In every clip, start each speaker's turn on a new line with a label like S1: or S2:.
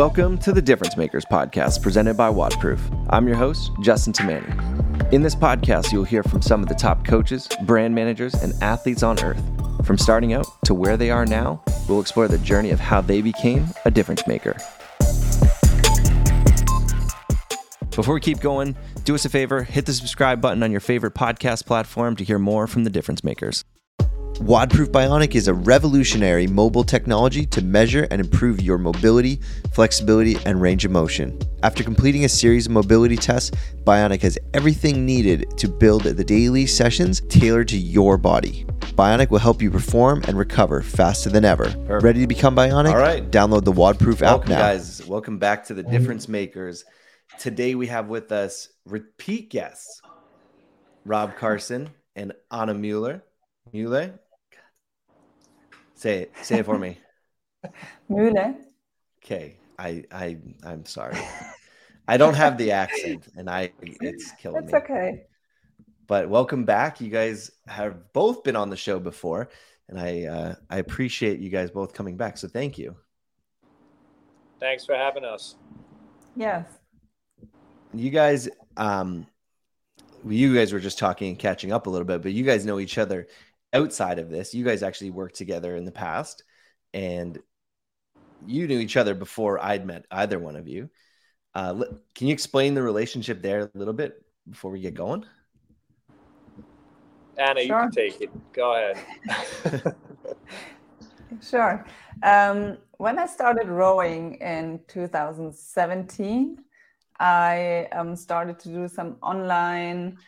S1: Welcome to the Difference Makers podcast presented by WODProof. I'm your host, Justin Tamane. In this podcast, you'll hear from some of the top coaches, brand managers, and athletes on earth. From starting out to where they are now, we'll explore the journey of how they became a difference maker. Before we keep going, do us a favor hit the subscribe button on your favorite podcast platform to hear more from the difference makers.
S2: WODProof Bionic is a revolutionary mobile technology to measure and improve your mobility, flexibility, and range of motion. After completing a series of mobility tests, Bionic has everything needed to build the daily sessions tailored to your body. Bionic will help you perform and recover faster than ever.
S1: Perfect.
S2: Ready to become Bionic?
S1: All right.
S2: Download the WODProof app now.
S1: guys. Welcome back to the Difference Makers. Today we have with us repeat guests Rob Carson and Anna Mueller. Mueller? Say it. Say it for me.
S3: Mühle.
S1: Okay. I I I'm sorry. I don't have the accent and I it's killing
S3: It's
S1: me.
S3: okay.
S1: But welcome back. You guys have both been on the show before and I uh I appreciate you guys both coming back. So thank you.
S4: Thanks for having us.
S3: Yes.
S1: you guys um you guys were just talking and catching up a little bit but you guys know each other outside of this you guys actually worked together in the past and you knew each other before i'd met either one of you uh, le- can you explain the relationship there a little bit before we get going
S4: Anna, you can take it. Go ahead.
S3: Sure. Um, when I started rowing in 2017, I um, started to do some online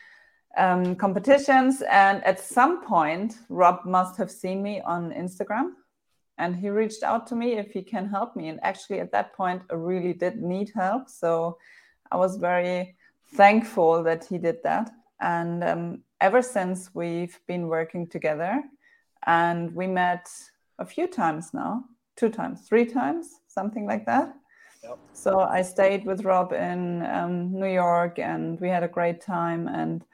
S3: um, competitions. And at some point, Rob must have seen me on Instagram and he reached out to me if he can help me. And actually, at that point, I really did need help. So I was very thankful that he did that. And um, ever since, we've been working together and we met a few times now two times three times something like that
S4: Yep.
S3: so i stayed with rob in um, new york and we had a great time and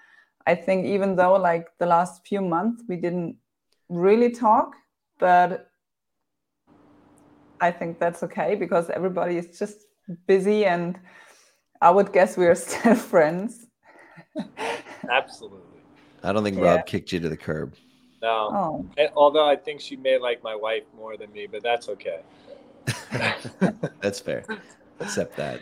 S3: i think even though like the last few months we didn't really talk but i think that's okay because everybody is just busy and i would guess we are still friends
S4: Absolutely.
S1: i don't think
S3: Yeah.
S1: rob kicked you to the curb
S4: No.
S3: oh
S4: And- Although I think she may like my wife more than me, but that's okay.
S1: that's fair accept that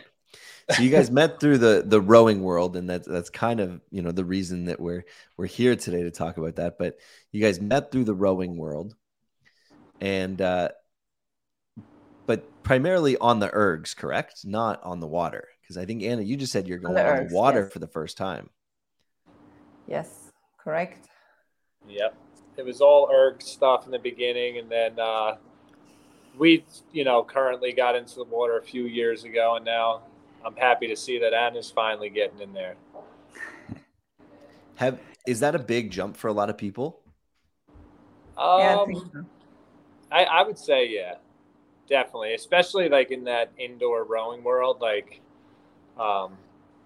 S1: so you guys met through the the rowing world and that's that's kind of you know the reason that we're we're here today to talk about that. But you guys met through the rowing world and uh but primarily on the ergs correct? Not on the water. Because i think anna you just said you're
S3: On
S1: going
S3: the
S1: on the, water
S3: yes.
S1: for the first time.
S3: Yes correct.
S4: Yep. It was all erg stuff in the beginning, and then uh, we, you know, currently got into the water a few years ago, and now I'm happy to see that Anna's finally getting in there.
S1: have is that a big jump for a lot of people
S4: Um,
S3: yeah i think so
S4: I, I would say yeah, definitely, especially like in that indoor rowing world, like, um,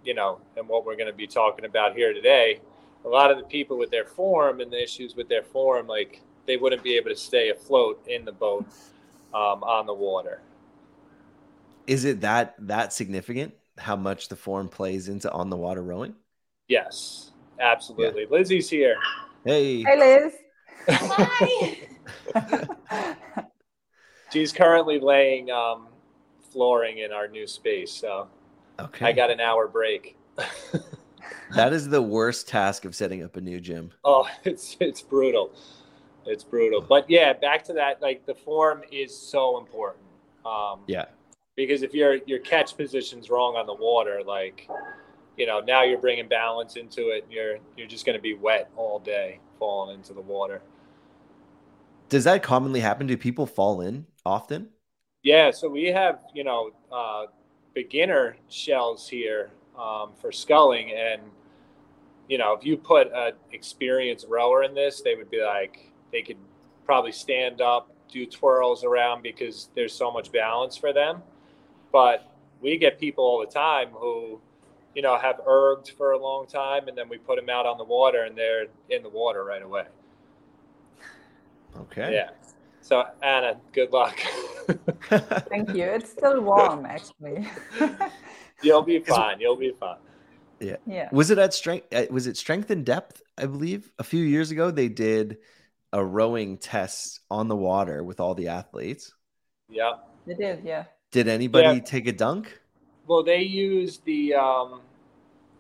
S4: you know, and what we're going to be talking about here today. A lot of the people with their form and the issues with their form, like they wouldn't be able to stay afloat in the boat um, on the water.
S1: Is it that that significant how much the form plays into on the water rowing
S4: Yes, absolutely. Lizzie's here.
S1: hey
S3: hey liz Hi.
S4: She's currently laying um, flooring in our new space, so
S1: okay
S4: I got an hour break.
S1: That is the worst task of setting up a new gym.
S4: Oh, it's it's brutal. It's brutal. But yeah, back to that. Like the form is so important. Um,
S1: Yeah.
S4: Because if your your catch position's wrong on the water, like you know, now you're bringing balance into it. And you're you're just going to be wet all day, falling into the water.
S1: Does that commonly happen? Do people fall in often?
S4: Yeah. So we have you know uh, beginner shells here um, for sculling, and you know if you put an experienced rower in this, they would be like they could probably stand up, do twirls around because there's so much balance for them. But we get people all the time who, you know, have erged for a long time, and then we put them out on the water, and they're in the water right away.
S1: Okay.
S4: Yeah. So Anna, good luck.
S3: Thank you. It's still warm, actually.
S4: You'll be fine. You'll be fine.
S1: Yeah.
S3: yeah.
S1: Was it at strength? uh, Was it strength and depth? I believe a few years ago they did a rowing test on the water with all the athletes.
S4: Yeah.
S3: They did, yeah.
S1: Did anybody
S4: Yeah.
S1: take a dunk?
S4: Well, they use the um,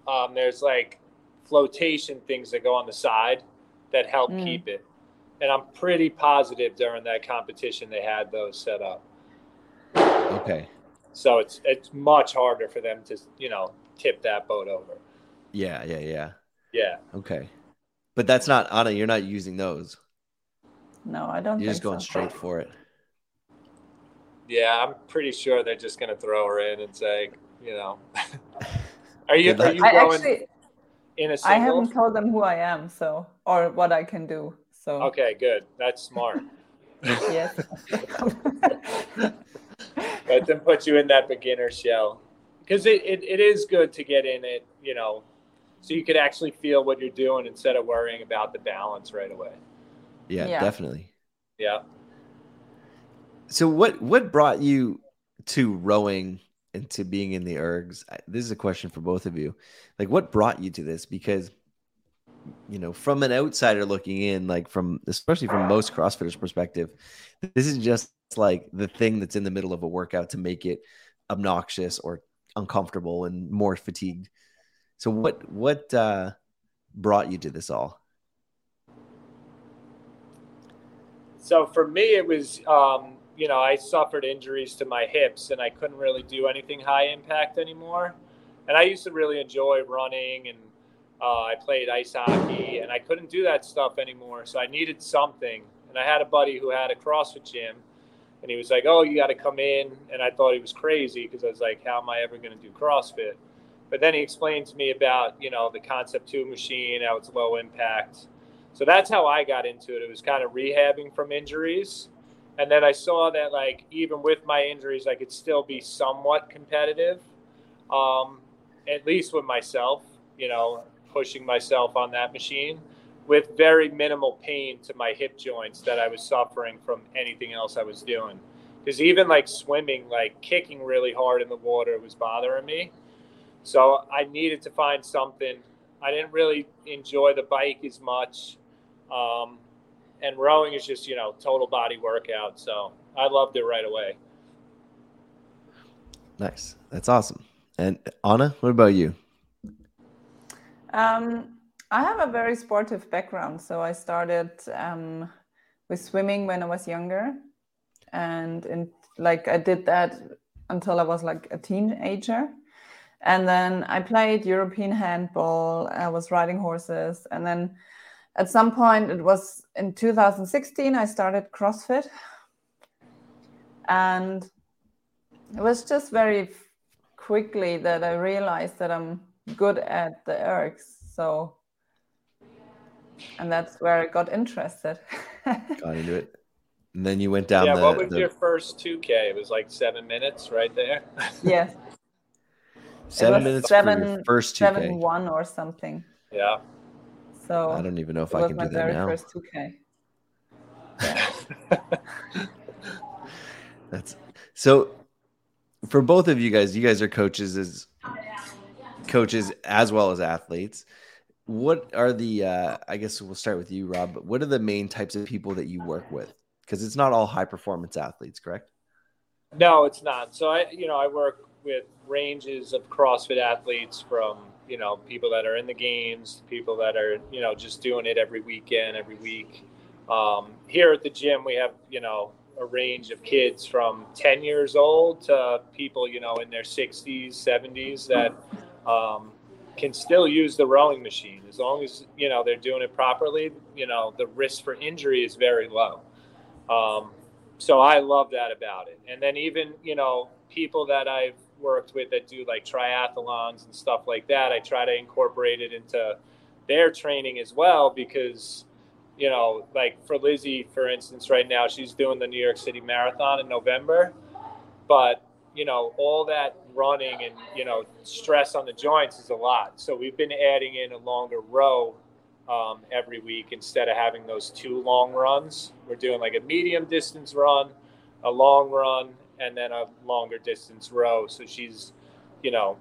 S4: um, there's like flotation things that go on the side that help
S3: Mm.
S4: keep it, and I'm pretty positive during that competition they had those set up.
S1: Okay.
S4: So it's it's much harder for them to you know tip that boat over.
S1: Yeah, yeah, yeah.
S4: Yeah.
S1: Okay. But that's not Anna, you're not using those.
S3: No, I don't
S1: You're just going
S3: so.
S1: straight for it.
S4: Yeah, I'm pretty sure they're just gonna throw her in and say, you know, are you are you
S3: I
S4: going
S3: actually
S4: in a
S3: I
S4: single?
S3: I haven't told them who I am, so or what I can do. So
S4: Okay, good. That's smart.
S3: yes.
S4: Let them put you in that beginner shell because it, it, it is good to get in it, you know, so you could actually feel what you're doing instead of worrying about the balance right away.
S1: Yeah,
S3: Yeah.
S1: definitely.
S4: Yeah.
S1: So what what brought you to rowing and to being in the ergs? This is a question for both of you. Like what brought you to this because you know, from an outsider looking in, like from especially from most CrossFitters perspective, this is just like the thing that's in the middle of a workout to make it obnoxious or uncomfortable and more fatigued. So what what uh brought you to this all?
S4: So for me, it was, um, you know, I suffered injuries to my hips and I couldn't really do anything high impact anymore. And I used to really enjoy running and uh, I played ice hockey and I couldn't do that stuff anymore. So I needed something. And I had a buddy who had a CrossFit gym and he was like, Oh, you got to come in. And I thought he was crazy because I was like, How am I ever going to do CrossFit? But then he explained to me about, you know, the Concept 2 machine, how it's low impact. So that's how I got into it. It was kind of rehabbing from injuries. And then I saw that, like, even with my injuries, I could still be somewhat competitive, um, at least with myself, you know, pushing myself on that machine with very minimal pain to my hip joints that I was suffering from anything else I was doing. Because even like swimming, like kicking really hard in the water was bothering me. So I needed to find something. I didn't really enjoy the bike as much. Um, and rowing is just, you know, total body workout. So I loved it right away.
S1: Nice. That's awesome. And Anna, what about you?
S3: Um, I have a very sportive background, so I started um, with swimming when I was younger, and in like I did that until I was like a teenager, and then I played European handball. I was riding horses, and then at some point it was in 2016 I started CrossFit, and it was just very quickly that I realized that I'm good at the ergs. So, and that's where I got interested.
S1: Got into it. And then you went down
S4: yeah.
S1: the,
S4: what was
S1: the
S4: your first 2K? It was like seven minutes right there.
S3: yes,
S1: seven
S3: was
S1: minutes for your
S3: seven-
S1: first 2K.
S3: seven one or something.
S4: yeah.
S3: So
S1: I don't even know if I can do that
S3: very
S1: now.
S3: first 2K.
S1: That's so for both of you guys, you guys are coaches as coaches as well as athletes. What are the uh I guess we'll start with you, Rob, but what are the main types of people that you work with? Because it's not all high performance athletes, correct?
S4: No, it's not. So I, you know, I work with ranges of CrossFit athletes from, you know, people that are in the games, people that are, you know, just doing it every weekend, every week. Um, here at the gym, we have, you know, a range of kids from 10 years old to people, you know, in their 60s, 70s that um, can still use the rowing machine as long as, you know, they're doing it properly. You know, the risk for injury is very low. Um, so I love that about it. And then even you know people that I've worked with that do like triathlons and stuff like that, I try to incorporate it into their training as well because you know like for Lizzie for instance right now she's doing the New York City Marathon in November, but you know all that running and you know stress on the joints is a lot. So we've been adding in a longer row um, every week instead of having those two long runs. We're doing like a medium distance run, a long run, and then a longer distance row. So she's, you know,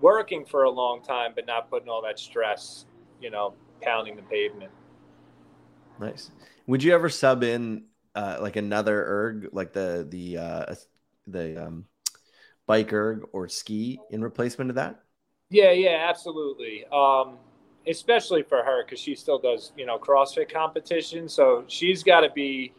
S4: working for a long time, but not putting all that stress, you know, pounding the pavement.
S1: Nice. Would you ever sub in uh, like another erg, like the the uh, the um, bike erg or ski in replacement of that?
S4: Yeah, yeah, absolutely. Um, especially for her because she still does, you know, CrossFit competition. So she's got to be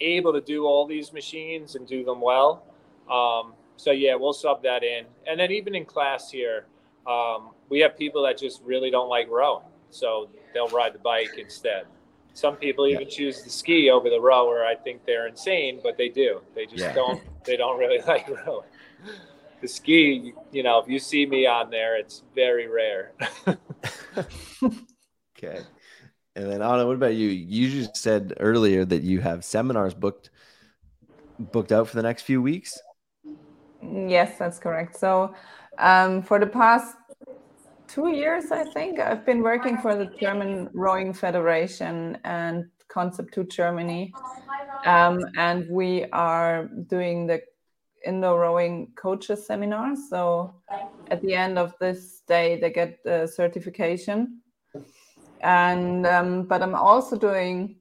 S4: able to do all these machines and do them well. Um, so yeah, we'll sub that in, and then even in class here, um, we have people that just really don't like rowing, so they'll ride the bike instead. Some people even yeah. choose the ski over the rower. I think they're insane, but they do. They just yeah. don't. They don't really like rowing. The ski, you know, if you see me on there, it's very rare.
S1: okay. And then Anna, what about you? You just said earlier that you have seminars booked booked out for the next few weeks.
S3: Yes, that's correct. So um, for the past two years, I think I've been working for the German Rowing Federation and Concept 2 Germany, um, and we are doing the indoor rowing coaches seminar. So at the end of this day, they get the certification and um, but i'm also doing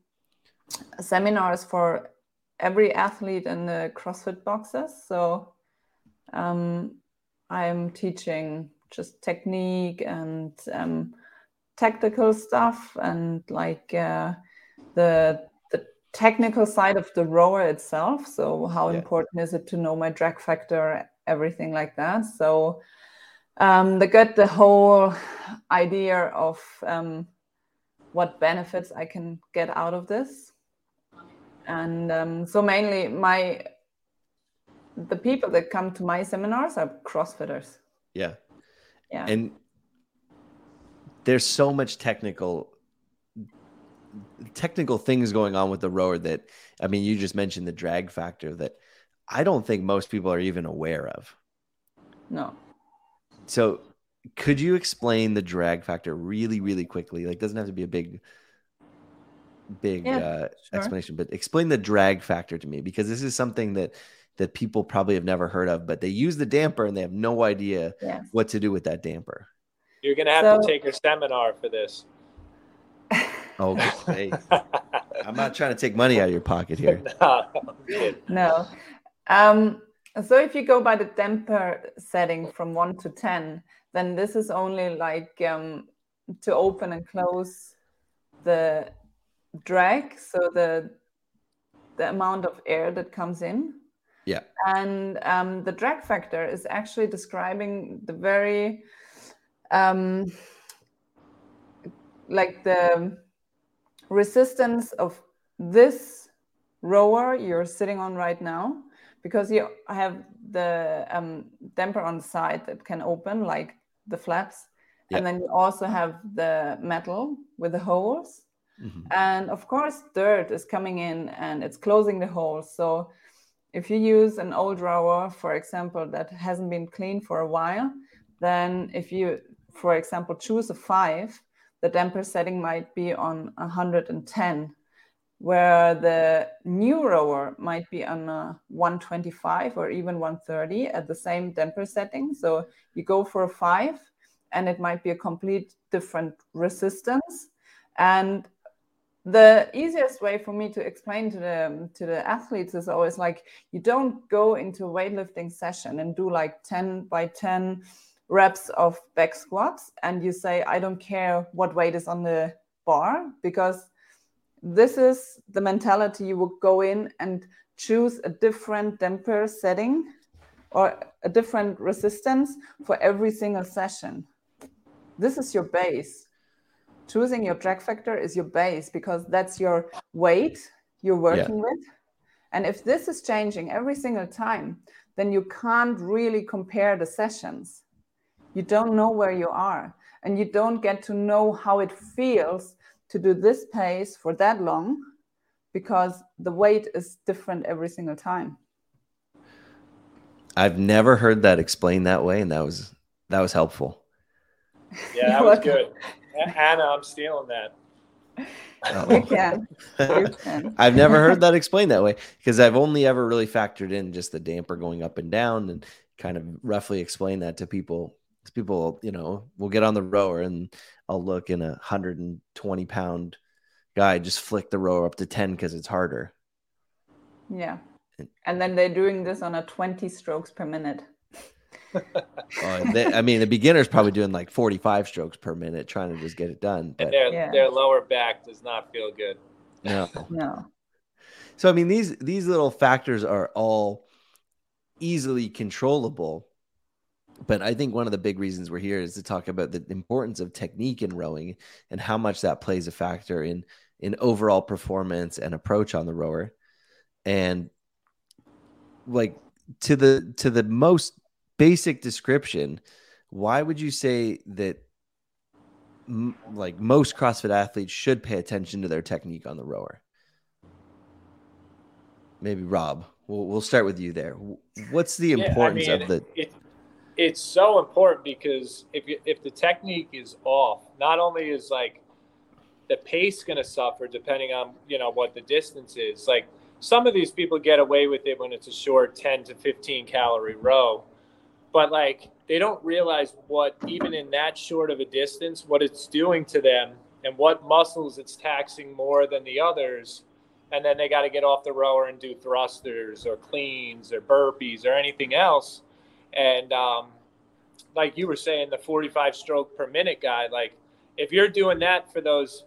S3: seminars for every athlete in the crossfit boxes. So um, i'm teaching just technique and um, technical stuff and like uh, the the technical side of the rower itself. So how yeah. important is it to know my drag factor everything like that. So um, they get the whole idea of um, what benefits I can get out of this. And um, so mainly my the people that come to my seminars are CrossFitters.
S1: Yeah. Yeah. And there's so much technical technical things going on with the rower that I mean you just mentioned the drag factor that I don't think most people are even aware of.
S3: No.
S1: So could you explain the drag factor really really quickly like doesn't have to be a big big yeah, uh, sure. explanation but explain the drag factor to me because this is something that that people probably have never heard of but they use the damper and they have no idea yes. what to do with that damper
S4: you're gonna have so, to take a seminar for this
S1: oh hey. i'm not trying to take money out of your pocket here
S3: no, no. Um, so if you go by the damper setting from 1 to 10 then this is only like um, to open and close the drag, so the the amount of air that comes in.
S1: Yeah.
S3: And um, the drag factor is actually describing the very um, like the resistance of this rower you're sitting on right now because you have the um, damper on the side that can open like the flaps. Yep. And then you also have the metal with the holes. Mm-hmm. And of course, dirt is coming in and it's closing the holes. So if you use an old rower, for example, that hasn't been cleaned for a while, then if you, for example, choose a five, the damper setting might be on 110 where the new rower might be on a 125 or even 130 at the same damper setting. So you go for a five, and it might be a complete different resistance. And the easiest way for me to explain to the to the athletes is always like you don't go into a weightlifting session and do like 10 by 10 reps of back squats and you say i don't care what weight is on the bar because this is the mentality you would go in and choose a different damper setting or a different resistance for every single session. This is your base. Choosing your drag factor is your base because that's your weight you're working yeah. with. And if this is changing every single time, then you can't really compare the sessions. You don't know where you are and you don't get to know how it feels to do this pace for that long because the weight is different every single time.
S1: I've never heard that explained that way, and that was that was helpful.
S4: Yeah, that was good. Anna, I'm stealing that.
S3: Oh. You can. You
S1: can. I've never heard that explained that way because I've only ever really factored in just the damper going up and down and kind of roughly explain that to people. People, you know, will get on the rower and I'll look in a 120 pound guy just flick the rower up to 10 because it's harder.
S3: Yeah. And then they're doing this on a 20 strokes per minute.
S1: uh, they, I mean, the beginner's probably doing like 45 strokes per minute trying to just get it done.
S4: But, and their, yeah. their lower back does not feel good.
S1: No.
S3: No.
S1: So I mean, these these little factors are all easily controllable. But I think one of the big reasons we're here is to talk about the importance of technique in rowing and how much that plays a factor in in overall performance and approach on the rower. And like to the to the most basic description, why would you say that m- like most CrossFit athletes should pay attention to their technique on the rower? Maybe Rob. We'll, we'll start with you there. What's the importance yeah, I mean, of the?
S4: It, it's so important because if you, if the technique is off, not only is like the pace going to suffer depending on you know what the distance is. Like some of these people get away with it when it's a short 10 to 15 calorie row but like they don't realize what even in that short of a distance what it's doing to them and what muscles it's taxing more than the others and then they got to get off the rower and do thrusters or cleans or burpees or anything else and um, like you were saying the 45 stroke per minute guy like if you're doing that for those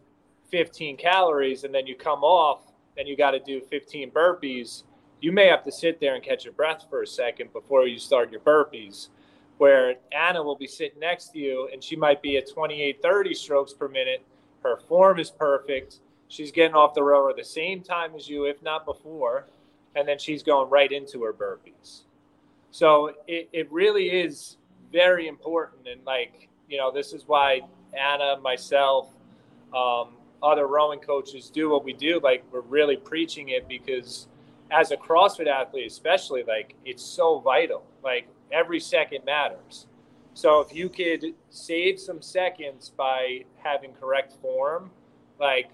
S4: 15 calories and then you come off and you got to do 15 burpees you may have to sit there and catch your breath for a second before you start your burpees. Where Anna will be sitting next to you and she might be at 28, 30 strokes per minute. Her form is perfect. She's getting off the rower the same time as you, if not before. And then she's going right into her burpees. So it, it really is very important. And like, you know, this is why Anna, myself, um, other rowing coaches do what we do. Like, we're really preaching it because as a CrossFit athlete, especially, like it's so vital. Like every second matters. So if you could save some seconds by having correct form, like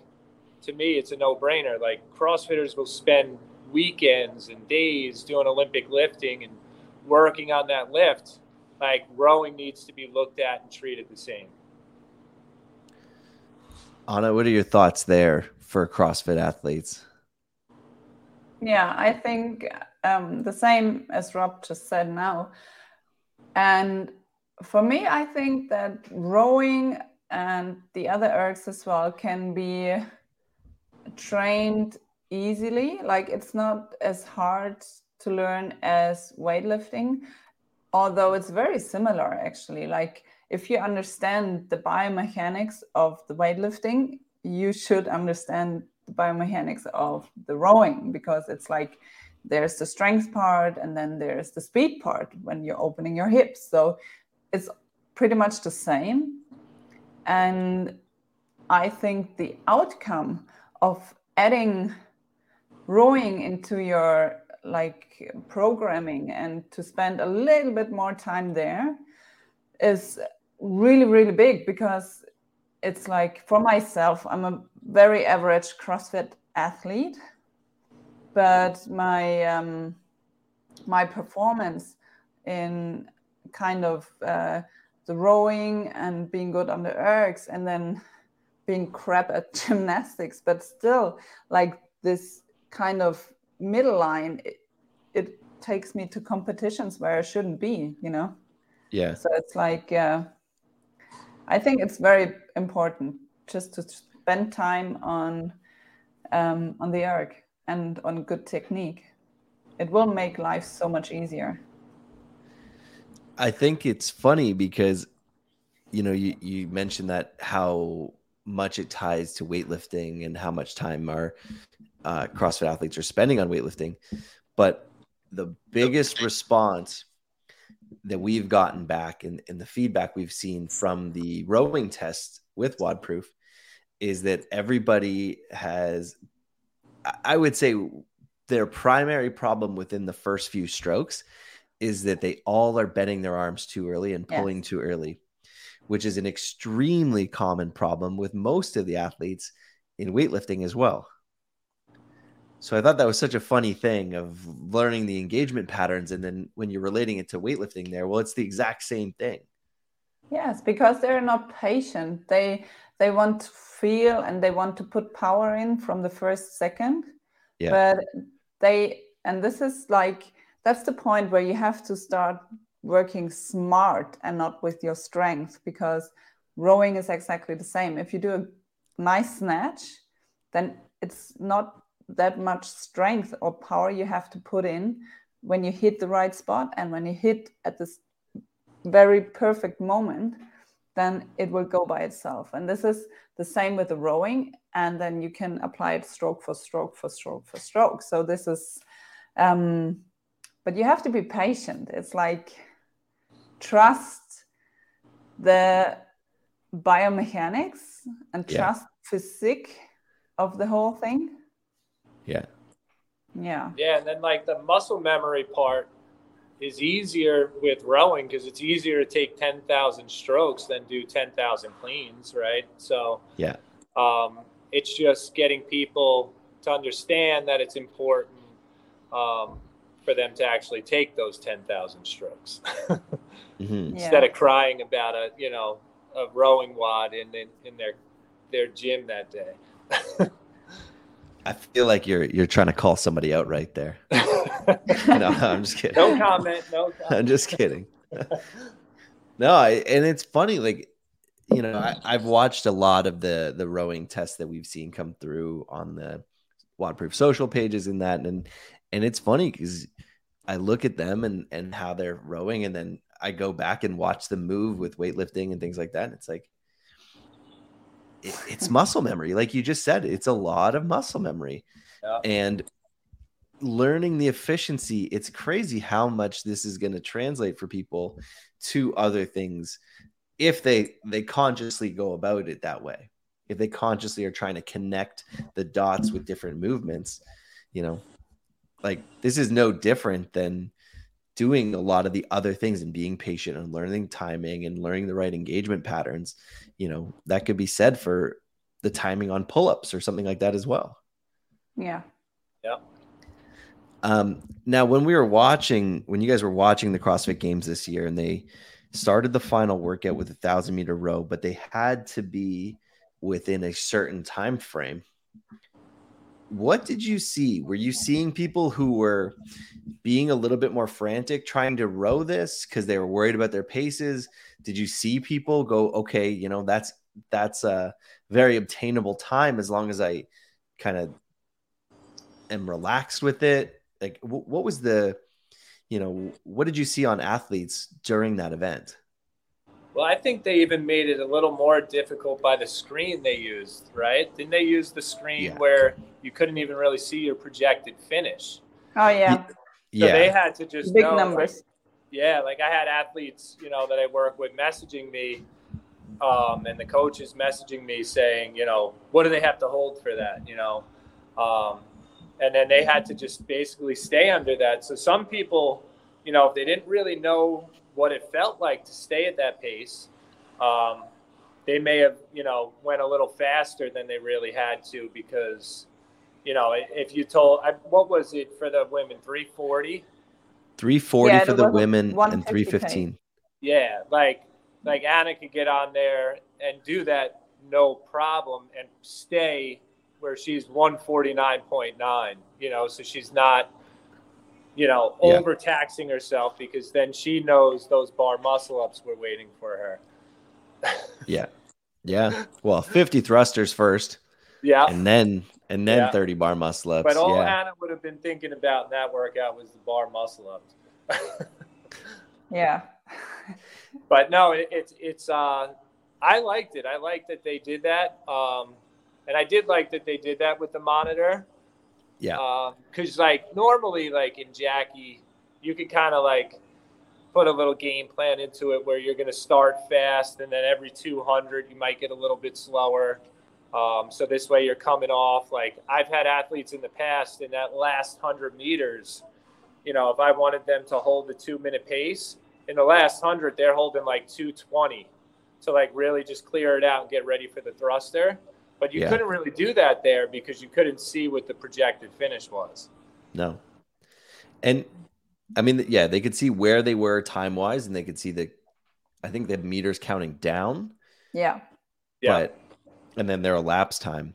S4: to me, it's a no-brainer. Like CrossFitters will spend weekends and days doing Olympic lifting and working on that lift. Like rowing needs to be looked at and treated the same.
S1: Anna, what are your thoughts there for CrossFit athletes?
S3: Yeah, I think um, the same as Rob just said now. And for me, I think that rowing and the other ergs as well can be trained easily. Like it's not as hard to learn as weightlifting, although it's very similar actually. Like if you understand the biomechanics of the weightlifting, you should understand the biomechanics of the rowing because it's like there's the strength part and then there's the speed part when you're opening your hips. So it's pretty much the same. And I think the outcome of adding rowing into your like programming and to spend a little bit more time there is really really big because it's like for myself, I'm a very average CrossFit athlete, but my um, my performance in kind of uh, the rowing and being good on the ergs and then being crap at gymnastics, but still like this kind of middle line, it, it takes me to competitions where I shouldn't be, you know?
S1: Yeah.
S3: So it's like, uh, I think it's very important just to spend time on um, on the erg and on good technique. It will make life so much easier.
S1: I think it's funny because you know you, you mentioned that how much it ties to weightlifting and how much time our uh, CrossFit athletes are spending on weightlifting, but the biggest response that we've gotten back and, and the feedback we've seen from the rowing test with WODproof is that everybody has, I would say, their primary problem within the first few strokes is that they all are bending their arms too early and pulling too early. which is an extremely common problem with most of the athletes in weightlifting as well. So I thought that was such a funny thing of learning the engagement patterns. And then when you're relating it to weightlifting there, well, it's the exact same thing.
S3: Yes, because they're not patient. They they want to feel and they want to put power in from the first second. Yeah. But they and this is like that's the point where you have to start working smart and not with your strength because rowing is exactly the same. If you do a nice snatch, then it's not that much strength or power you have to put in when you hit the right spot and when you hit at this very perfect moment then it will go by itself. And this is the same with the rowing and then you can apply it stroke for stroke for stroke for stroke. So this is um, but you have to be patient. It's like trust the biomechanics and trust yeah. physics of the whole thing
S1: yeah.
S3: Yeah.
S4: Yeah. And then like the muscle memory part is easier with rowing because it's easier to take 10,000 strokes than do 10,000 cleans, right? So,
S1: yeah.
S4: Um, it's just getting people to understand that it's important um, for them to actually take those 10,000 strokes mm-hmm. instead yeah. of crying about a, you know, a rowing WOD in, in, in their, their gym that day.
S1: I feel like you're you're trying to call somebody out right there. no, I'm just kidding.
S4: No comment. No. Comment.
S1: I'm just kidding. no, I, and it's funny. Like, you know, I, I've watched a lot of the the rowing tests that we've seen come through on the WODProof social pages and that, and and it's funny because I look at them and and how they're rowing, and then I go back and watch them move with weightlifting and things like that. And it's like, it, it's muscle memory. Like you just said it's a lot of muscle memory. Yeah. and learning the efficiency it's crazy how much this is going to translate for people to other things if they they consciously go about it that way. If they consciously are trying to connect the dots with different movements you know like this is no different than doing a lot of the other things and being patient and learning timing and learning the right engagement patterns, you know, that could be said for the timing on pull-ups or something like that as well.
S3: Yeah.
S4: Yeah.
S1: Um, now when we were watching, when you guys were watching the CrossFit games this year and they started the final workout with a thousand meter row, but they had to be within a certain time frame what did you see? Were you seeing people who were being a little bit more frantic trying to row this because they were worried about their paces? Did you see people go, okay, you know, that's that's a very obtainable time as long as I kind of am relaxed with it? Like, what was the, you know, what did you see on athletes during that event?
S4: Well, I think they even made it a little more difficult by the screen they used, right? Didn't they use the screen yeah. where you couldn't even really see your projected finish?
S3: Oh yeah.
S4: So yeah. they had to just
S3: big
S4: know,
S3: numbers.
S4: Like, yeah, like I had athletes, you know, that I work with messaging me, um, and the coaches messaging me saying, you know, what do they have to hold for that, you know, um, and then they had to just basically stay under that. So some people, you know, if they didn't really know what it felt like to stay at that pace. Um, they may have, you know, went a little faster than they really had to because, you know, if you told, what was it for the women, 340?
S1: 340 yeah, for the women and 315.
S4: Yeah, like like Anna could get on there and do that no problem and stay where she's 149.9, you know, so she's not you know, yeah. overtaxing herself because then she knows those bar muscle ups were waiting for her.
S1: yeah. Yeah. Well, 50 thrusters first.
S4: Yeah.
S1: And then and then yeah. 30 bar muscle ups.
S4: But all
S1: yeah.
S4: Anna would have been thinking about in that workout was the bar muscle ups.
S3: yeah.
S4: but no, it, it's it's uh I liked it. I liked that they did that. Um and I did like that they did that with the monitor
S1: yeah.
S4: Because um, like normally, like in Jackie, you can kind of like put a little game plan into it where you're going to start fast, and then every 200 you might get a little bit slower. Um, so this way you're coming off. Like I've had athletes in the past in that last hundred meters. You know, if I wanted them to hold the two minute pace in the last hundred, they're holding like 220 to like really just clear it out and get ready for the thruster. But you
S1: Yeah.
S4: couldn't really do that there because you couldn't see what the projected finish was.
S1: No. And I mean, yeah, they could see where they were time wise, and they could see the, I think the meters counting down,
S3: Yeah.
S4: Yeah.
S1: but, and then their elapsed time.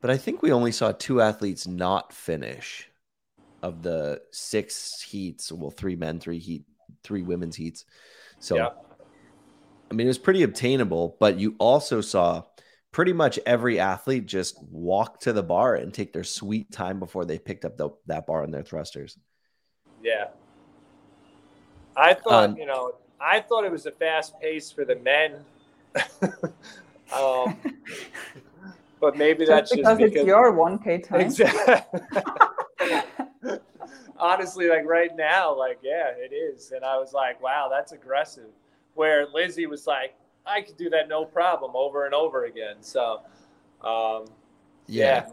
S1: But I think we only saw two athletes not finish of the six heats. Well, three men, three heat, three women's heats. So,
S4: Yeah.
S1: I mean, it was pretty obtainable, but you also saw pretty much every athlete just walk to the bar and take their sweet time before they picked up the, that bar on their thrusters.
S4: Yeah. I thought,
S1: Um,
S4: you know, I thought it was a fast pace for the men. um, but maybe that's
S3: Just
S4: just
S3: because it's your 1K time.
S4: Exactly. Honestly, like right now, like yeah, it is, and I was like, wow, that's aggressive. Where Lizzie was like, I could do that no problem over and over again. So, um, yeah.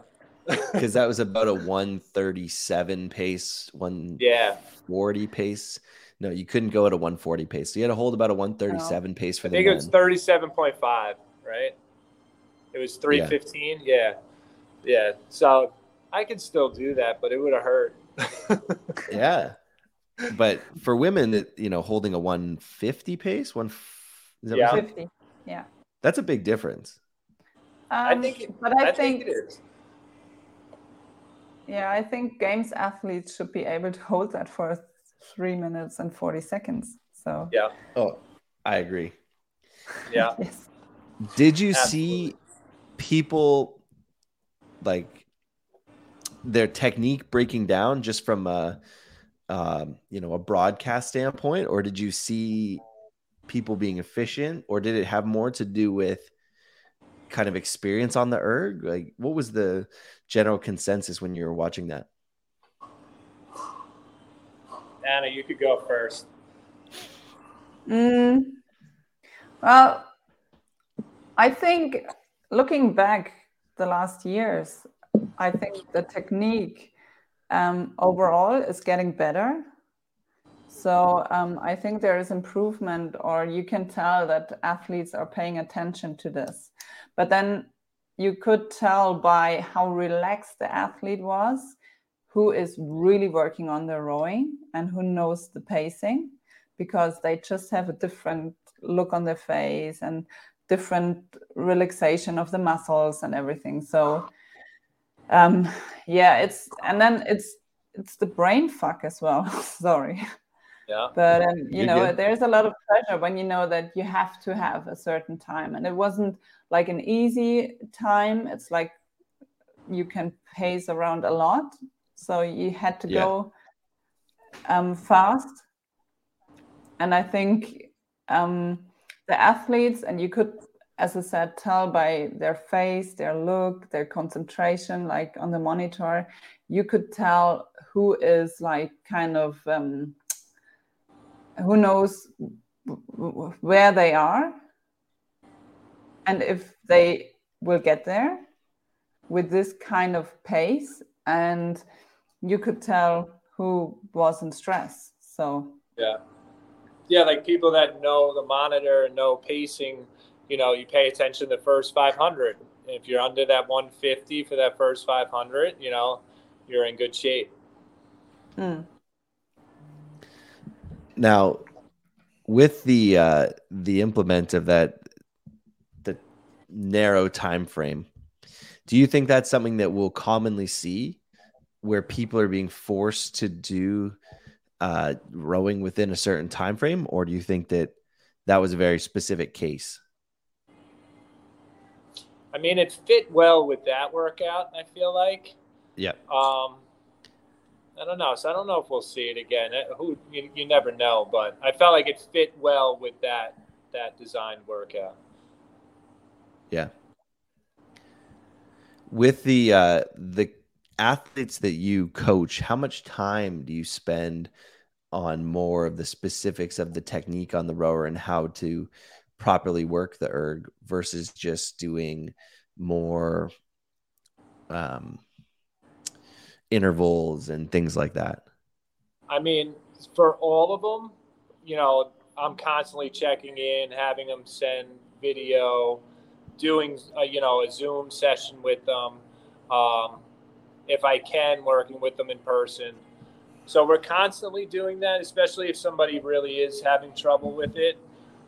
S1: Because that was about a 137 pace, 140
S4: yeah.
S1: pace. No, you couldn't go at a 140 pace. So you had to hold about a 137 no. pace for the.
S4: I think it was 37.5, right? It was 315. Yeah. yeah. Yeah. So I could still do that, but it would have hurt.
S1: yeah. But for women, you know, holding a 150 pace, 140
S4: yeah.
S1: said?
S3: 50. Yeah.
S1: that's a big difference.
S4: I
S3: Um,
S4: think, it,
S3: but I,
S4: I
S3: think,
S4: think it is.
S3: yeah, I think games athletes should be able to hold that for three minutes and 40 seconds. So,
S4: Yeah,
S1: Oh, I agree.
S4: yeah.
S3: yes.
S1: Did you
S4: Absolutely.
S1: see people like their technique breaking down just from a um, you know a broadcast standpoint, or did you see people being efficient, or did it have more to do with kind of experience on the erg? Like, what was the general consensus when you were watching that?
S4: Anna, you could go first.
S3: Mm, well, I think looking back the last years, I think the technique um, overall is getting better. So um, I think there is improvement, or you can tell that athletes are paying attention to this. But then you could tell by how relaxed the athlete was, who is really working on the rowing and who knows the pacing because they just have a different look on their face and different relaxation of the muscles and everything. So um yeah it's and then it's it's the brain fuck as well. Sorry
S4: Yeah.
S3: but um, you
S1: You're
S3: know
S1: good.
S3: there's a lot of pressure when you know that you have to have a certain time and it wasn't like an easy time it's like you can pace around a lot so you had to
S1: Yeah.
S3: go um, fast and i think um, the athletes and you could as i said tell by their face their look their concentration like on the monitor you could tell who is like kind of um, who knows where they are and if they will get there with this kind of pace and you could tell who was in stress so
S4: Yeah. Yeah, like people that know the monitor and know pacing, you know, you pay attention the first 500. If you're under that 150 for that first 500, you know, you're in good shape.
S3: mm,
S1: Now, with the uh, the implement of that the narrow time frame, do you think that's something that we'll commonly see, where people are being forced to do uh, rowing within a certain time frame, or do you think that that was a very specific case?
S4: I mean, it fit well with that workout, I feel like.
S1: Yeah.
S4: Um, I don't know. So I don't know if we'll see it again. Uh, Who you, you never know, but I felt like it fit well with that that design workout.
S1: Yeah. With the uh the athletes that you coach, how much time do you spend on more of the specifics of the technique on the rower and how to properly work the erg versus just doing more um intervals and things like that?
S4: I mean, for all of them, you know, I'm constantly checking in, having them send video, doing a, you know a Zoom session with them. Um, if I can, working with them in person. So we're constantly doing that, especially if somebody really is having trouble with it.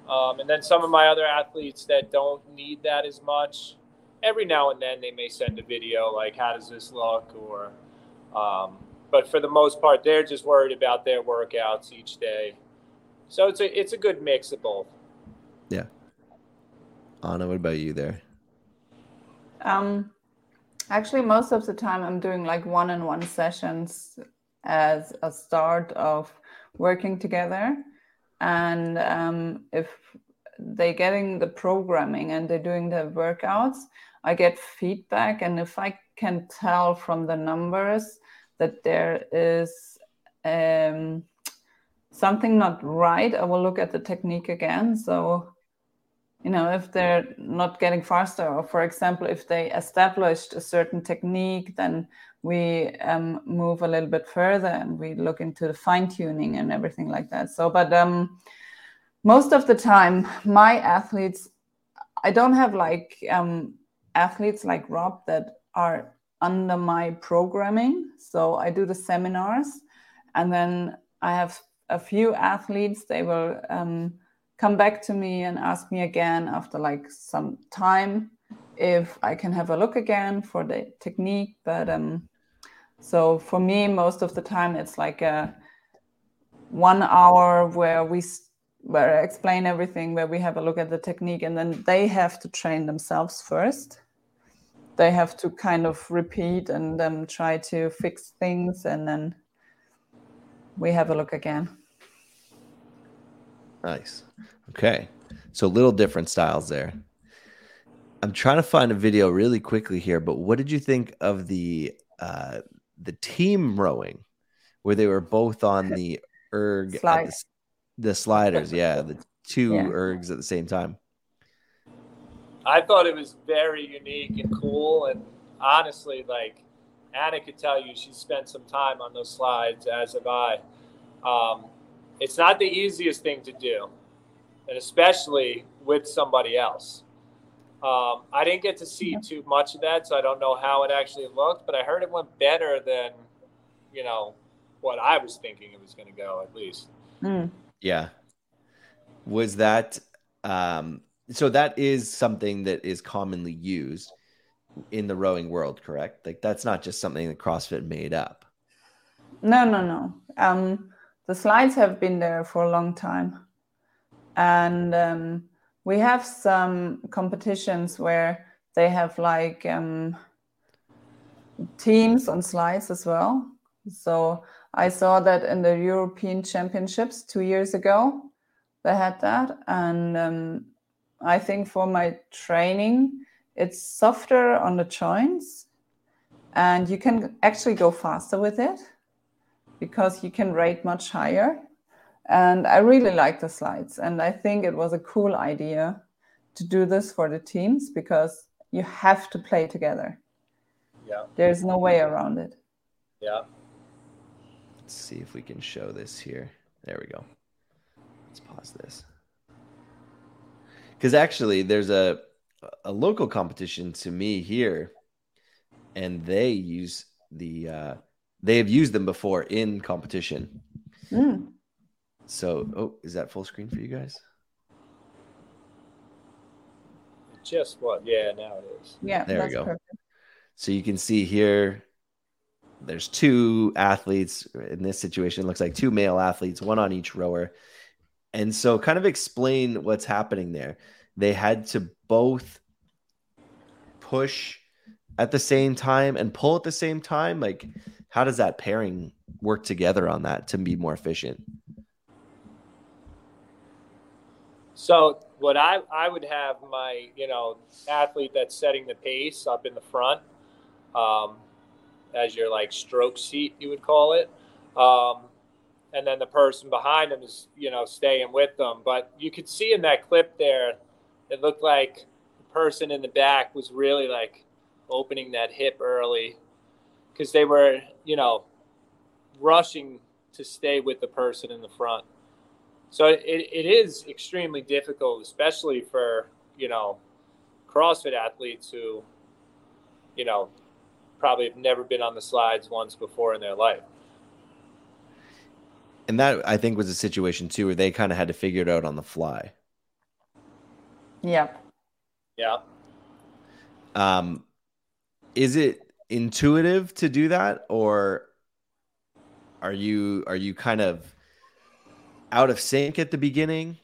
S4: Um, and then some of my other athletes that don't need that as much, every now and then they may send a video like, "How does this look?" or um, but for the most part, they're just worried about their workouts each day. So it's a it's a good mix of both.
S1: Yeah. Anna, what about you there?
S3: Um, actually, most of the time I'm doing like one-on-one sessions as a start of working together, and um, if they're getting the programming and they're doing the workouts, I get feedback, and if I can tell from the numbers that there is um, something not right, I will look at the technique again. So, you know, if they're not getting faster, or for example, if they established a certain technique, then we um, move a little bit further and we look into the fine tuning and everything like that. So, but um, most of the time, my athletes, I don't have like um, athletes like Rob that are under my programming. So I do the seminars, and then I have a few athletes. They will um, come back to me and ask me again after like some time if I can have a look again for the technique. But um, so for me, most of the time it's like a one hour where we where I explain everything, where we have a look at the technique, and then they have to train themselves first they have to kind of repeat and then try to fix things and then we have a look again.
S1: Nice. Okay. So little different styles there. I'm trying to find a video really quickly here but what did you think of the uh the team rowing where they were both on the erg the, the, sliders? Yeah the two yeah. ergs at the same time
S4: I thought it was very unique and cool. And honestly, like Anna could tell you, she spent some time on those slides, as have I. Um, it's not the easiest thing to do, and especially with somebody else. Um, I didn't get to see too much of that, so I don't know how it actually looked, but I heard it went better than, you know, what I was thinking it was going to go, at least.
S3: Mm.
S1: Yeah. Was that um, so that is something that is commonly used in the rowing world, correct? Like that's not just something that CrossFit made up.
S3: No, no, no. Um, the slides have been there for a long time, and um, we have some competitions where they have like um, teams on slides as well. So I saw that in the European Championships two years ago, they had that, and um, I think for my training, it's softer on the joints and you can actually go faster with it because you can rate much higher. And I really like the slides. And I think it was a cool idea to do this for the teams because you have to play together.
S4: Yeah.
S3: There's no way around it.
S4: Yeah.
S1: Let's see if we can show this here. There we go. Let's pause this because actually there's a a local competition to me here, and they use the uh, they have used them before in competition.
S3: Mm.
S1: So, oh, is that full screen for you guys?
S4: Just what? Yeah, now it is.
S3: Yeah,
S1: there we go. Perfect. So you can see here, there's two athletes in this situation. It looks like two male athletes, one on each rower. And so, kind of explain what's happening there. They had to both push at the same time and pull at the same time. Like, how does that pairing work together on that to be more efficient?
S4: So, what I, I would have my, you know, athlete that's setting the pace up in the front um, as your like stroke seat, you would call it. Um, and then the person behind them is you know staying with them. But you could see in that clip there, it looked like the person in the back was really like opening that hip early because they were you know rushing to stay with the person in the front. So it, it is extremely difficult, especially for you know, CrossFit athletes who, you know, probably have never been on the slides once before in their life.
S1: And that I think was a situation too where they kind of had to figure it out on the fly.
S3: Yep.
S4: Yeah.
S1: Um, is it intuitive to do that, or are you are you kind of out of sync at the beginning?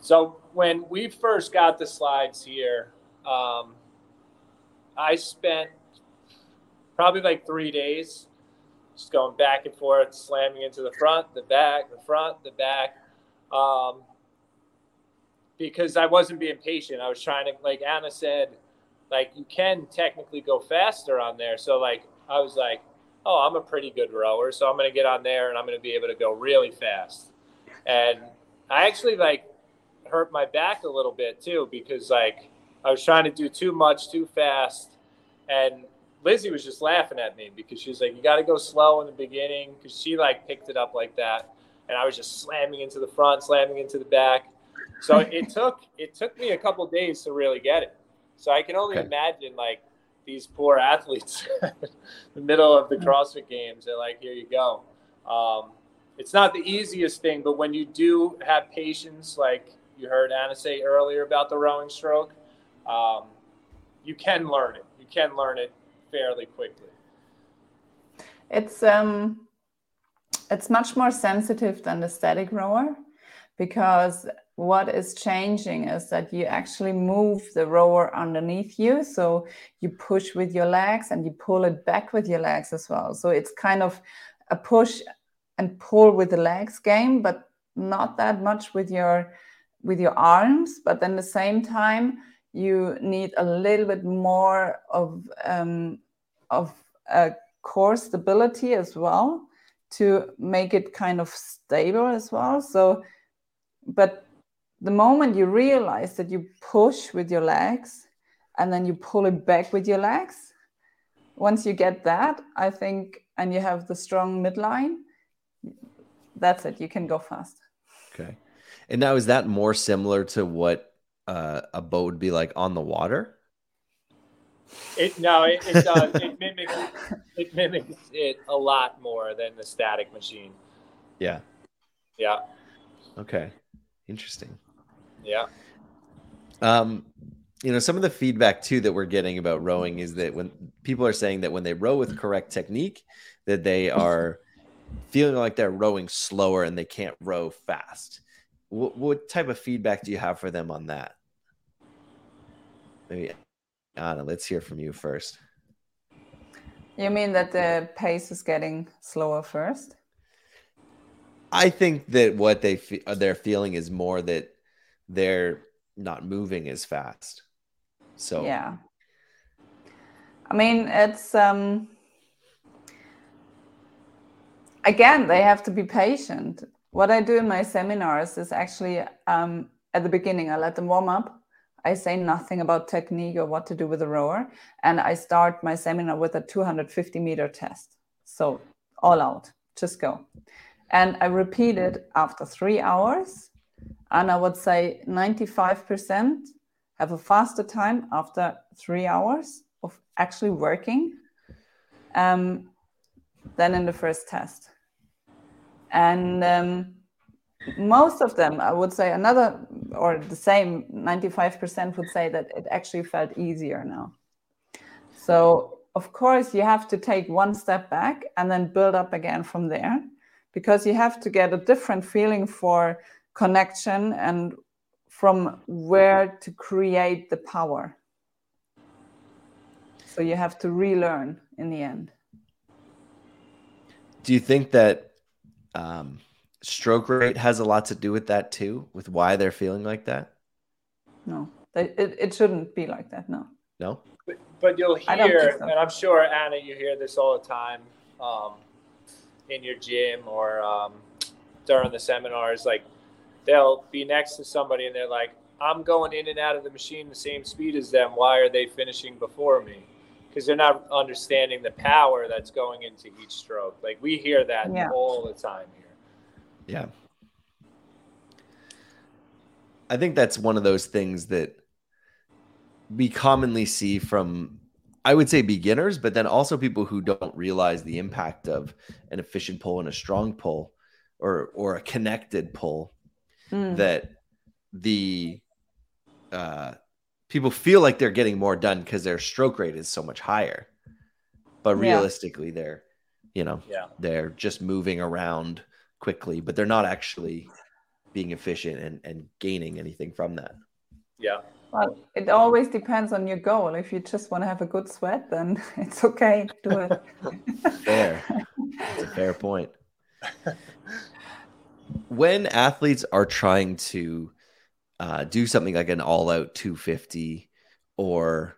S4: So when we first got the slides here, um, I spent probably like three days just going back and forth, slamming into the front, the back, the front, the back. Um, because I wasn't being patient. I was trying to, like Anna said, like you can technically go faster on there. So like I was like, oh, I'm a pretty good rower, so I'm gonna get on there and I'm gonna be able to go really fast. And I actually like hurt my back a little bit too because like I was trying to do too much too fast, and Lizzie was just laughing at me because she was like, "You got to go slow in the beginning," because she like picked it up like that, and I was just slamming into the front, slamming into the back. So it took it took me a couple days to really get it. So I can only okay. imagine like these poor athletes, in the middle of the CrossFit Games. They're like, "Here you go." Um, it's not the easiest thing, but when you do have patience, like you heard Anna say earlier about the rowing stroke, um, you can learn it. You can learn it fairly quickly.
S3: It's um, it's much more sensitive than the static rower because what is changing is that you actually move the rower underneath you. So you push with your legs and you pull it back with your legs as well. So it's kind of a push and pull with the legs game, but not that much with your with your arms. But then the same time, you need a little bit more of um, of a core stability as well to make it kind of stable as well. So, but the moment you realize that you push with your legs and then you pull it back with your legs, once you get that, I think, and you have the strong midline, that's it. You can go fast.
S1: Okay. And now, is that more similar to what uh, a boat would be like on the water?
S4: It no, it, it does. it mimics it mimics it a lot more than the static machine.
S1: Yeah.
S4: Yeah.
S1: Okay. Interesting.
S4: Yeah.
S1: Um, you know, some of the feedback too that we're getting about rowing is that when people are saying that when they row with correct technique, that they are feeling like they're rowing slower and they can't row fast. What, what type of feedback do you have for them on that? Maybe Anna, let's hear from you first.
S3: You mean that the pace is getting slower first?
S1: I think that what they fe- they're feeling is more that they're not moving as fast. So
S3: yeah, I mean it's um again they have to be patient. What I do in my seminars is actually um, at the beginning I let them warm up. I say nothing about technique or what to do with a rower, and I start my seminar with a 250 meter test. So all out, just go. And I repeat it after three hours and I would say 95% have a faster time after three hours of actually working um, than in the first test. And um, most of them, I would say another or the same 95% would say that it actually felt easier now. So, of course, you have to take one step back and then build up again from there because you have to get a different feeling for connection and from where to create the power. So you have to relearn in the end.
S1: Do you think that um, stroke rate has a lot to do with that too, with why they're feeling like that?
S3: No, it, it shouldn't be like that. No.
S1: No.
S4: But, but you'll hear, so. and I'm sure Anna, you hear this all the time um, in your gym or um, during the seminars, like they'll be next to somebody and they're like, I'm going in and out of the machine the same speed as them. Why are they finishing before me? Because they're not understanding the power that's going into each stroke. Like we hear that yeah. all the time here.
S1: Yeah. I think that's one of those things that we commonly see from I would say beginners, but then also people who don't realize the impact of an efficient pull and a strong pull or or a connected pull mm. that the uh, people feel like they're getting more done because their stroke rate is so much higher. But realistically, yeah. they're you know yeah. they're just moving around quickly, but they're not actually being efficient and, and gaining anything from that.
S4: Yeah.
S3: Well, it always depends on your goal. If you just want to have a good sweat, then it's okay. Do it.
S1: fair. That's a fair point. When athletes are trying to uh, do something like an all-out 250 or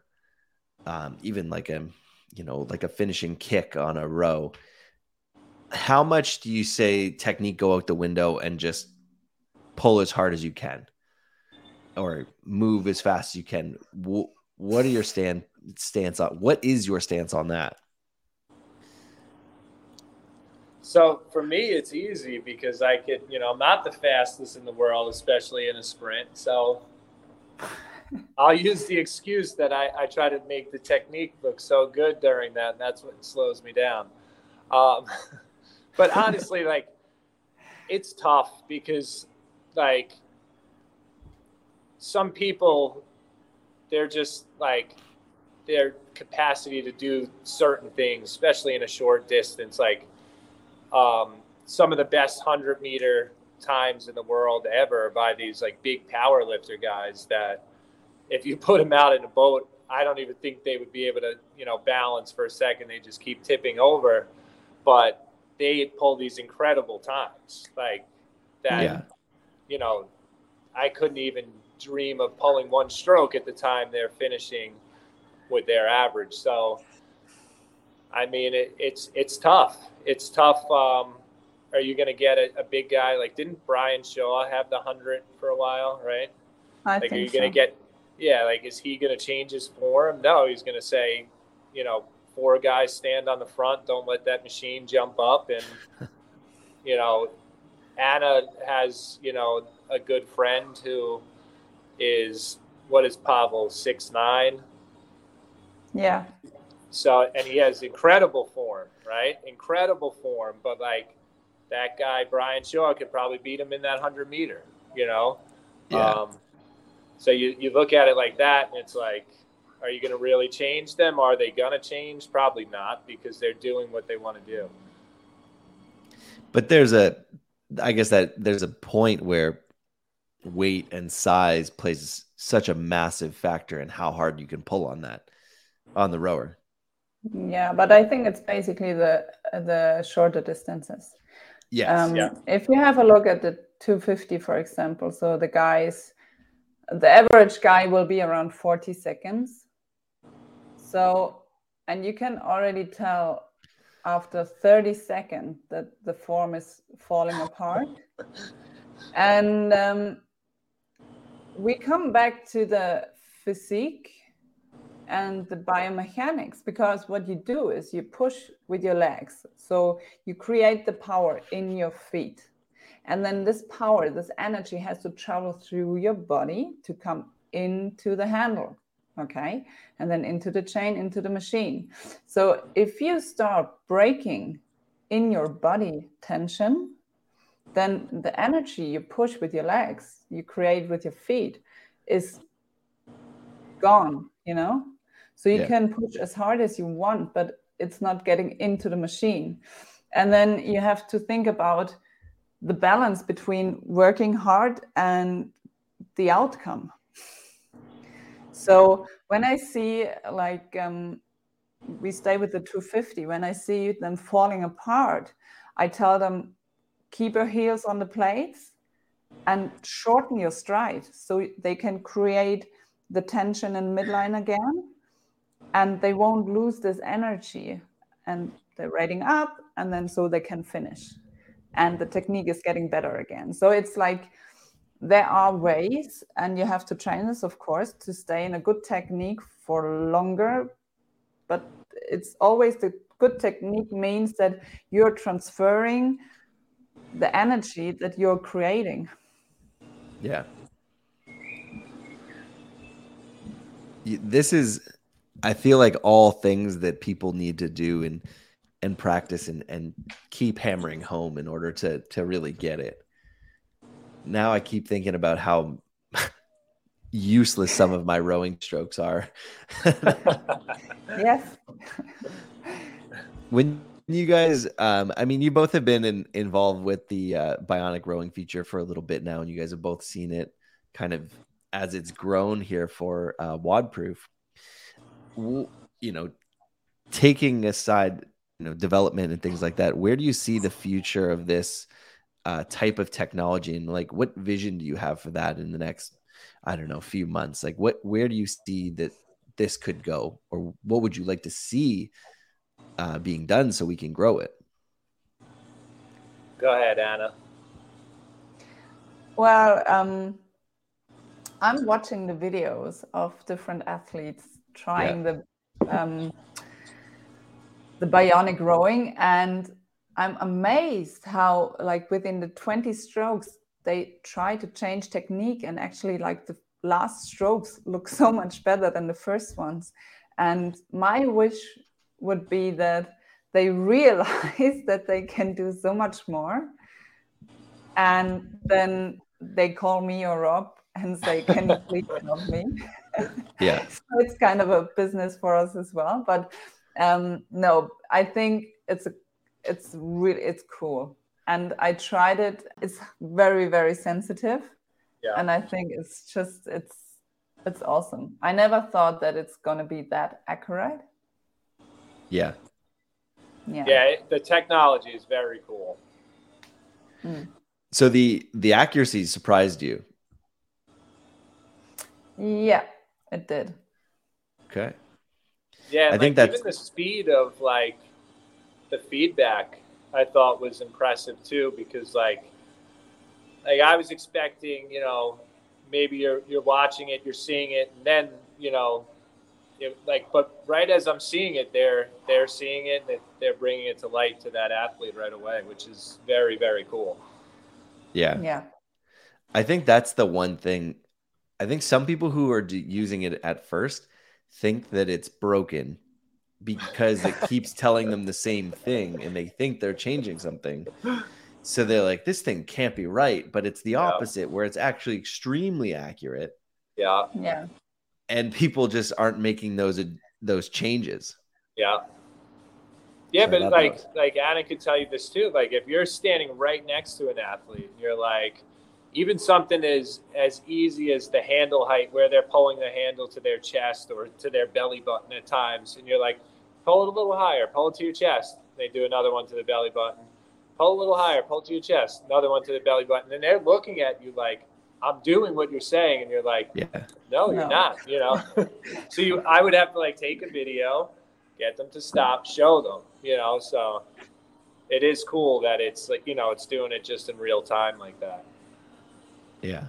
S1: um, even like a you know like a finishing kick on a row. How much do you say technique go out the window and just pull as hard as you can or move as fast as you can? What are your stand stance on what is your stance on that
S4: so for me it's easy because i could you know i'm not the fastest in the world especially in a sprint. So i'll use the excuse that I, I try to make the technique look so good during that and that's what slows me down. Um, but honestly, like it's tough because like some people they're just like their capacity to do certain things, especially in a short distance, like um, some of the best hundred meter times in the world ever by these like big power lifter guys that if you put them out in a boat, I don't even think they would be able to, you know, balance for a second. They just keep tipping over. But they pull these incredible times like that. Yeah. You know, I couldn't even dream of pulling one stroke at the time they're finishing with their average. So, I mean, it, it's it's tough. It's tough. Um, are you going to get a, a, big guy like? Didn't Brian Shaw have the hundred for a while? Right.
S3: I
S4: like,
S3: think are
S4: you going to get? Yeah. Like, is he going to change his form? No, he's going to say, you know, four guys stand on the front. Don't let that machine jump up. And, you know, Anna has, you know, a good friend who is, what is Pavel, six nine?
S3: Yeah.
S4: So, and he has incredible form, right? Incredible form. But like that guy, Brian Shaw, could probably beat him in that 100 meter, you know?
S1: Yeah. Um,
S4: so you, you look at it like that, and it's like, are you going to really change them? Are they going to change? Probably not because they're doing what they want to do.
S1: But there's a, I guess that there's a point where weight and size plays such a massive factor in how hard you can pull on that on the rower.
S3: Yeah, but I think it's basically the the shorter distances.
S1: Yes. Um,
S3: yeah. If you have a look at the 250, for example, so the guys, the average guy will be around 40 seconds so, and you can already tell after 30 seconds that the form is falling apart. and um, we come back to the physique and the biomechanics because what you do is you push with your legs. So you create the power in your feet. And then this power, this energy has to travel through your body to come into the handle okay and then into the chain into the machine so if you start breaking in your body tension then the energy you push with your legs you create with your feet is gone you know so you yeah. can push as hard as you want but it's not getting into the machine. And then you have to think about the balance between working hard and the outcome. So when I see like um, we stay with the 250, when I see them falling apart, I tell them keep your heels on the plates and shorten your stride so they can create the tension in midline again and they won't lose this energy and they're riding up and then so they can finish and the technique is getting better again so it's like there are ways, and you have to train this, of course, to stay in a good technique for longer. But it's always the good technique means that you're transferring the energy that you're creating.
S1: Yeah. this is I feel like all things that people need to do and and practice and and keep hammering home in order to to really get it. Now I keep thinking about how useless some of my rowing strokes are.
S3: yes.
S1: when you guys um i mean you both have been in, involved with the uh, bionic rowing feature for a little bit now and you guys have both seen it kind of as it's grown here for uh, WODproof you know taking aside you know development and things like that where do you see the future of this uh, type of technology? And like what vision do you have for that in the next i don't know few months? Like what where do you see that this could go? Or what would you like to see uh, being done so we can grow it?
S4: Go ahead anna.
S3: Well um, i'm watching the videos of different athletes trying yeah. the um, the bionic rowing and i'm amazed how like within the 20 strokes they try to change technique. And actually like the last strokes look so much better than the first ones. And my wish would be that they realize that they can do so much more. And then they call me or rob and say can you please help me
S1: yeah.
S3: So it's kind of a business for us as well but um, no i think it's a it's really it's cool. And i tried it. It's very very sensitive. Yeah. and i think it's just it's it's awesome. I never thought that it's going to be that accurate.
S1: Yeah.
S4: Yeah. Yeah the technology is very cool.
S1: Mm. so the the accuracy surprised you?
S3: Yeah it did.
S1: Okay.
S4: Yeah, I like think that's even the speed of like the feedback I thought was impressive too because like like I was expecting, you know, maybe you're you're watching it, you're seeing it, and then you know, it, like, but right as I'm seeing it, they're they're seeing it, and they're bringing it to light to that athlete right away, which is very very cool.
S1: Yeah,
S3: yeah.
S1: I think that's the one thing I think some people who are using it at first think that it's broken because it keeps telling them the same thing and they think they're changing something. So they're like, this thing can't be right. But it's the yeah. opposite, where it's actually extremely accurate.
S4: Yeah.
S3: Yeah.
S1: And people just aren't making those those changes.
S4: Yeah. Yeah, so but like like Anna could tell you this too. Like if you're standing right next to an athlete, you're like, even something as as easy as the handle height where they're pulling the handle to their chest or to their belly button at times and you're like pull it a little higher pull it to your chest. They do another one to the belly button. Pull a little higher pull it to your chest. Another one to the belly button and they're looking at you like i'm doing what you're saying and you're like
S1: yeah.
S4: No you're no. not you know? So you i would have to like take a video get them to stop show them you know? So it is cool that it's like you know it's doing it just in real time like that
S1: yeah.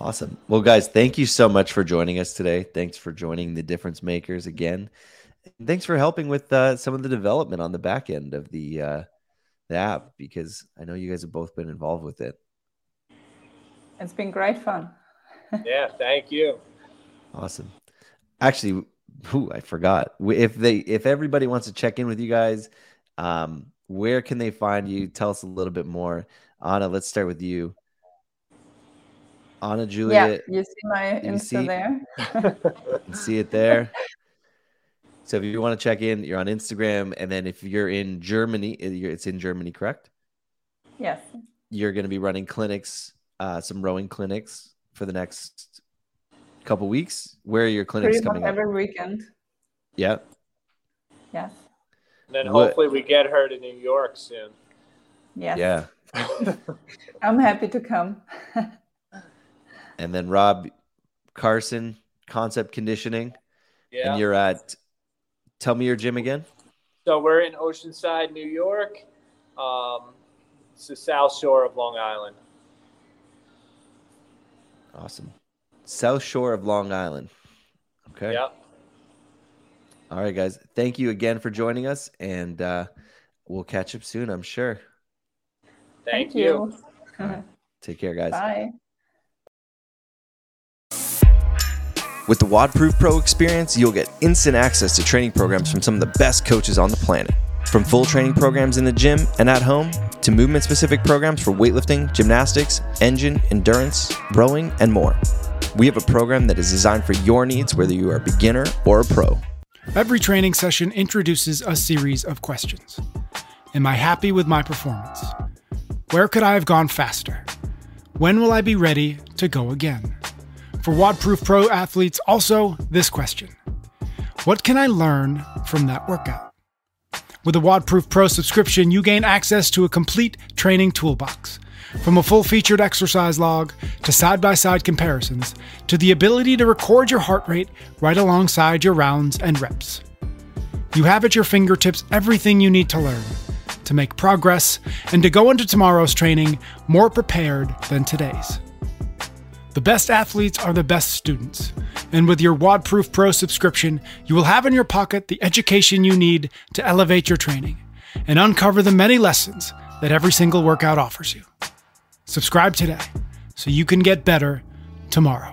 S1: Awesome. Well, guys, thank you so much for joining us today. Thanks for joining the difference makers again. And thanks for helping with uh, some of the development on the back end of the uh, the app because I know you guys have both been involved with it.
S3: It's been great fun.
S4: yeah, thank you.
S1: Awesome. Actually, who I forgot. If they if everybody wants to check in with you guys, um, where can they find you? Tell us a little bit more. Anna, let's start with you. Anna Julia.
S3: Yeah, you see my Insta see,
S1: there. see it there. So if you want to check in, you're on Instagram, and then if you're in Germany, it's in Germany, correct?
S3: Yes.
S1: You're going to be running clinics, uh, some rowing clinics for the next couple weeks. Where are your clinics
S3: Pretty
S1: coming?
S3: Much every weekend.
S1: Yeah.
S3: Yes.
S4: And then hopefully we get her to New York soon.
S3: Yes.
S1: Yeah.
S3: I'm happy to come.
S1: And then Rob Carson, Concept Conditioning.
S4: Yeah.
S1: And you're at, tell me your gym again.
S4: So we're in Oceanside, New York. Um, it's the South Shore of Long Island.
S1: Awesome. South Shore of Long Island. Okay.
S4: Yeah.
S1: All right, guys. Thank you again for joining us, and uh, we'll catch up soon, I'm sure.
S4: Thank, Thank you.
S1: you. Take care, guys.
S3: Bye.
S2: With the WODproof Pro experience, you'll get instant access to training programs from some of the best coaches on the planet. From full training programs in the gym and at home to movement specific programs for weightlifting, gymnastics, engine, endurance, rowing, and more. We have a program that is designed for your needs, whether you are a beginner or a pro.
S5: Every training session introduces a series of questions Am I happy with my performance? Where could I have gone faster? When will I be ready to go again? For WODProof Pro athletes, also this question What can I learn from that workout? With a WODProof Pro subscription, you gain access to a complete training toolbox. From a full featured exercise log to side by side comparisons to the ability to record your heart rate right alongside your rounds and reps. You have at your fingertips everything you need to learn to make progress and to go into tomorrow's training more prepared than today's. The best athletes are the best students. And with your WODproof Pro subscription, you will have in your pocket the education you need to elevate your training and uncover the many lessons that every single workout offers you. Subscribe today so you can get better tomorrow.